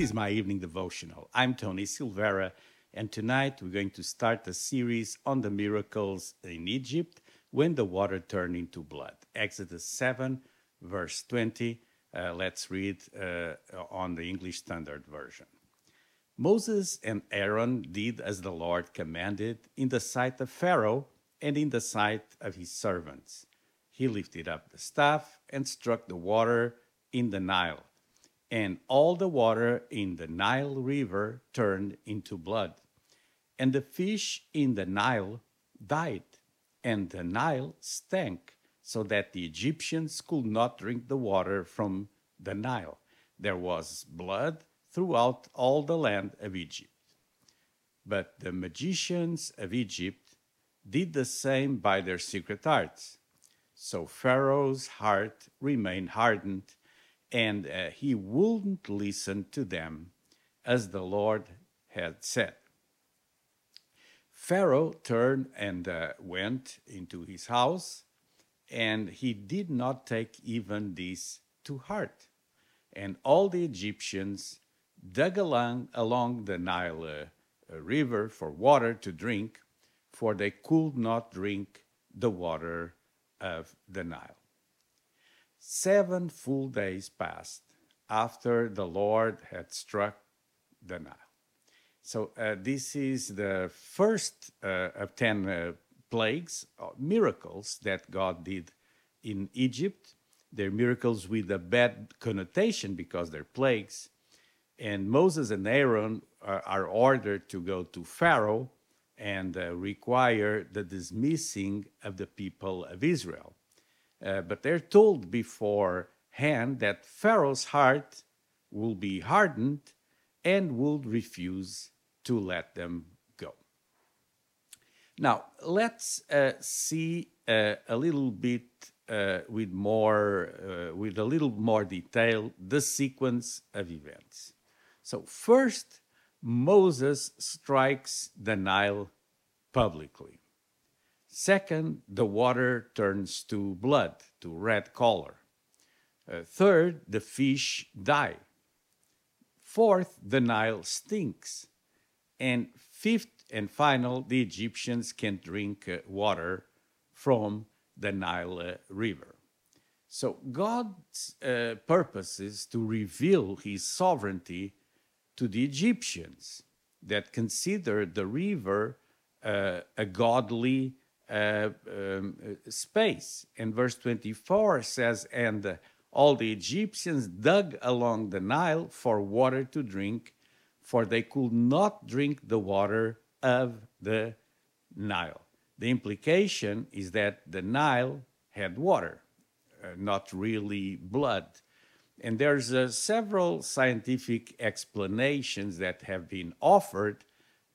my evening devotional. I'm Tony Silvera, and tonight we're going to start a series on the miracles in Egypt when the water turned into blood. Exodus 7, verse 20. Uh, let's read uh, on the English Standard Version. Moses and Aaron did as the Lord commanded in the sight of Pharaoh and in the sight of his servants. He lifted up the staff and struck the water in the Nile and all the water in the Nile River turned into blood. And the fish in the Nile died, and the Nile stank, so that the Egyptians could not drink the water from the Nile. There was blood throughout all the land of Egypt. But the magicians of Egypt did the same by their secret arts. So Pharaoh's heart remained hardened and uh, he wouldn't listen to them as the Lord had said. Pharaoh turned and uh, went into his house, and he did not take even this to heart. And all the Egyptians dug along, along the Nile uh, river for water to drink, for they could not drink the water of the Nile. Seven full days passed after the Lord had struck the Nile. So, uh, this is the first uh, of 10 uh, plagues, uh, miracles that God did in Egypt. They're miracles with a bad connotation because they're plagues. And Moses and Aaron are, are ordered to go to Pharaoh and uh, require the dismissing of the people of Israel. Uh, but they're told beforehand that Pharaoh's heart will be hardened and will refuse to let them go. Now, let's uh, see uh, a little bit uh, with more, uh, with a little more detail, the sequence of events. So, first, Moses strikes the Nile publicly. Second, the water turns to blood, to red color. Uh, third, the fish die. Fourth, the Nile stinks. And fifth and final, the Egyptians can drink uh, water from the Nile uh, River. So God's uh, purpose is to reveal his sovereignty to the Egyptians that consider the river uh, a godly uh, um, space. And verse 24 says, And uh, all the Egyptians dug along the Nile for water to drink, for they could not drink the water of the Nile. The implication is that the Nile had water, uh, not really blood. And there's uh, several scientific explanations that have been offered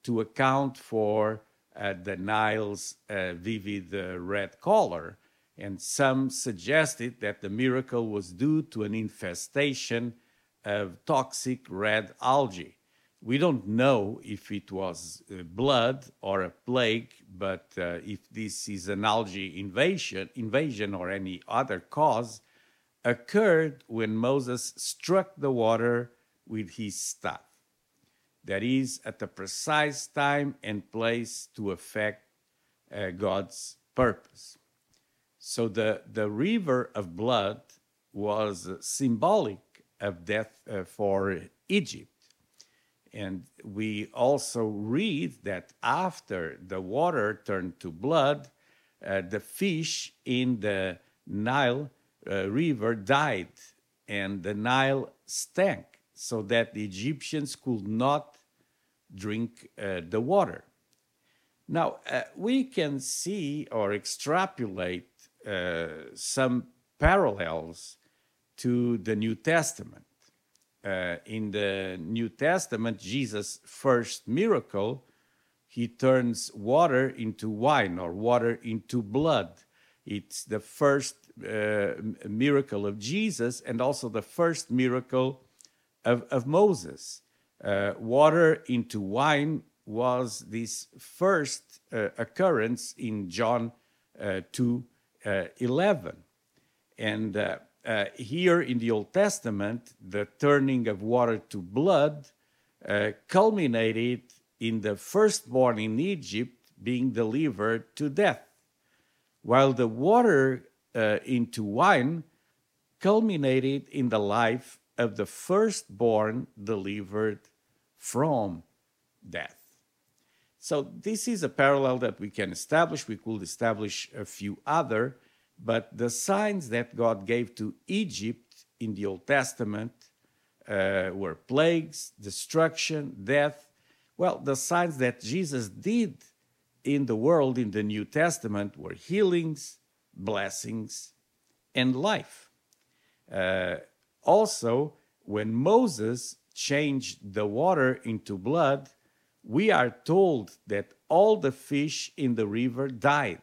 to account for uh, the Nile's uh, vivid uh, red color, and some suggested that the miracle was due to an infestation of toxic red algae. We don't know if it was uh, blood or a plague, but uh, if this is an algae invasion, invasion or any other cause, occurred when Moses struck the water with his staff that is at the precise time and place to effect uh, God's purpose. So the, the river of blood was symbolic of death uh, for Egypt. And we also read that after the water turned to blood, uh, the fish in the Nile uh, River died and the Nile stank so that the Egyptians could not drink uh, the water. Now, uh, we can see or extrapolate uh, some parallels to the New Testament. Uh, in the New Testament, Jesus' first miracle, he turns water into wine or water into blood. It's the first uh, miracle of Jesus and also the first miracle of, of Moses. Uh, water into wine was this first uh, occurrence in John uh, 2 uh, 11. And uh, uh, here in the Old Testament, the turning of water to blood culminated in the firstborn in Egypt being delivered to death, while the water into wine culminated in the life of the firstborn delivered from death. So, this is a parallel that we can establish. We could establish a few other, but the signs that God gave to Egypt in the Old Testament uh, were plagues, destruction, death. Well, the signs that Jesus did in the world in the New Testament were healings, blessings, and life. Uh, also, when Moses changed the water into blood, we are told that all the fish in the river died.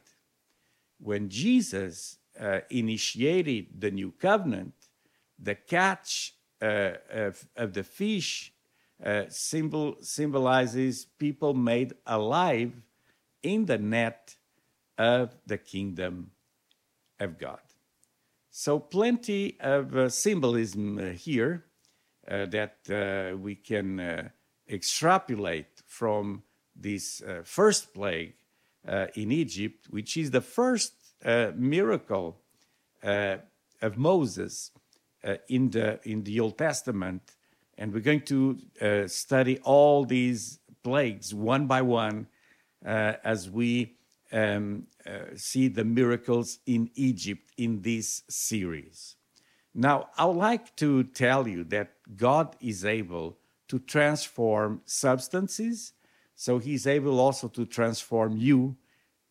When Jesus uh, initiated the new covenant, the catch uh, of, of, the fish uh, symbol, symbolizes people made alive in the net of the kingdom of God. So, plenty of uh, symbolism uh, here uh, that uh, we can uh, extrapolate from this uh, first plague in Egypt, which is the first miracle of Moses in, the, in the Old Testament. And we're going to study all these plagues one by one as we um, uh, see the miracles in Egypt in this series. Now, I would like to tell you that God is able to transform substances, so He's able also to transform you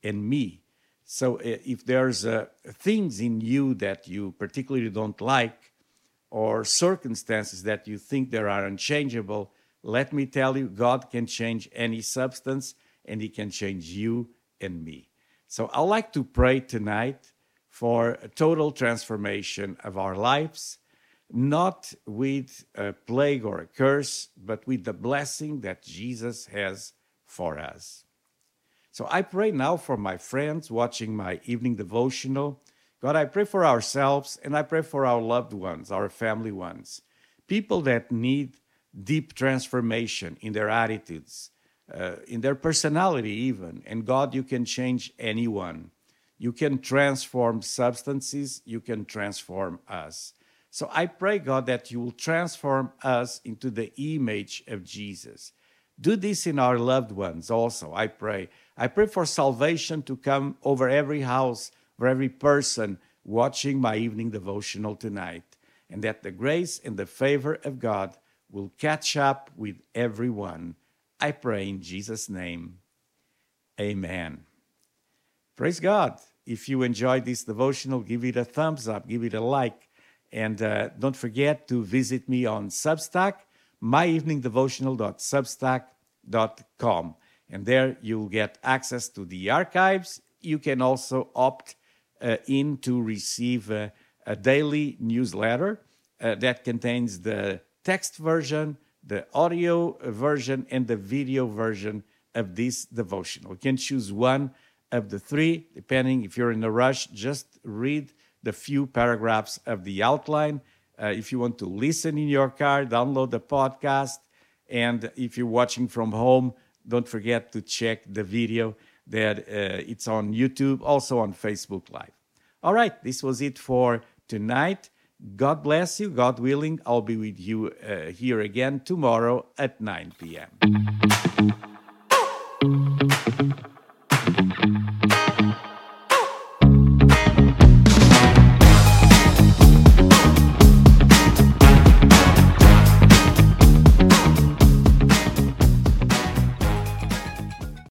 and me. So, uh, if there's uh, things in you that you particularly don't like, or circumstances that you think there are unchangeable, let me tell you, God can change any substance and He can change you and me. So I'd like to pray tonight for a total transformation of our lives, not with a plague or a curse, but with the blessing that Jesus has for us. So I pray now for my friends watching my evening devotional. God, I pray for ourselves and I pray for our loved ones, our family ones, people that need deep transformation in their attitudes, uh, in their personality, even. And God, you can change anyone. You can transform substances, you can transform us. So I pray, God, that you will transform us into the image of Jesus. Do this in our loved ones also, I pray. I pray for salvation to come over every house, for every person watching my evening devotional tonight, and that the grace and the favor of God will catch up with everyone. I pray in Jesus' name. Amen. Praise God. If you enjoyed this devotional, give it a thumbs up, give it a like, and uh, don't forget to visit me on Substack, myeveningdevotional.substack.com. And there you'll get access to the archives. You can also opt uh, in to receive uh, a daily newsletter uh, that contains the text version, the audio version and the video version of this devotional. You can choose one of the three, depending if you're in a rush, just read the few paragraphs of the outline. Uh, if you want to listen in your car, download the podcast. And if you're watching from home, don't forget to check the video that uh, it's on YouTube, also on Facebook Live. All right, this was it for tonight. God bless you. God willing, I'll be with you uh, here again tomorrow at 9 p.m.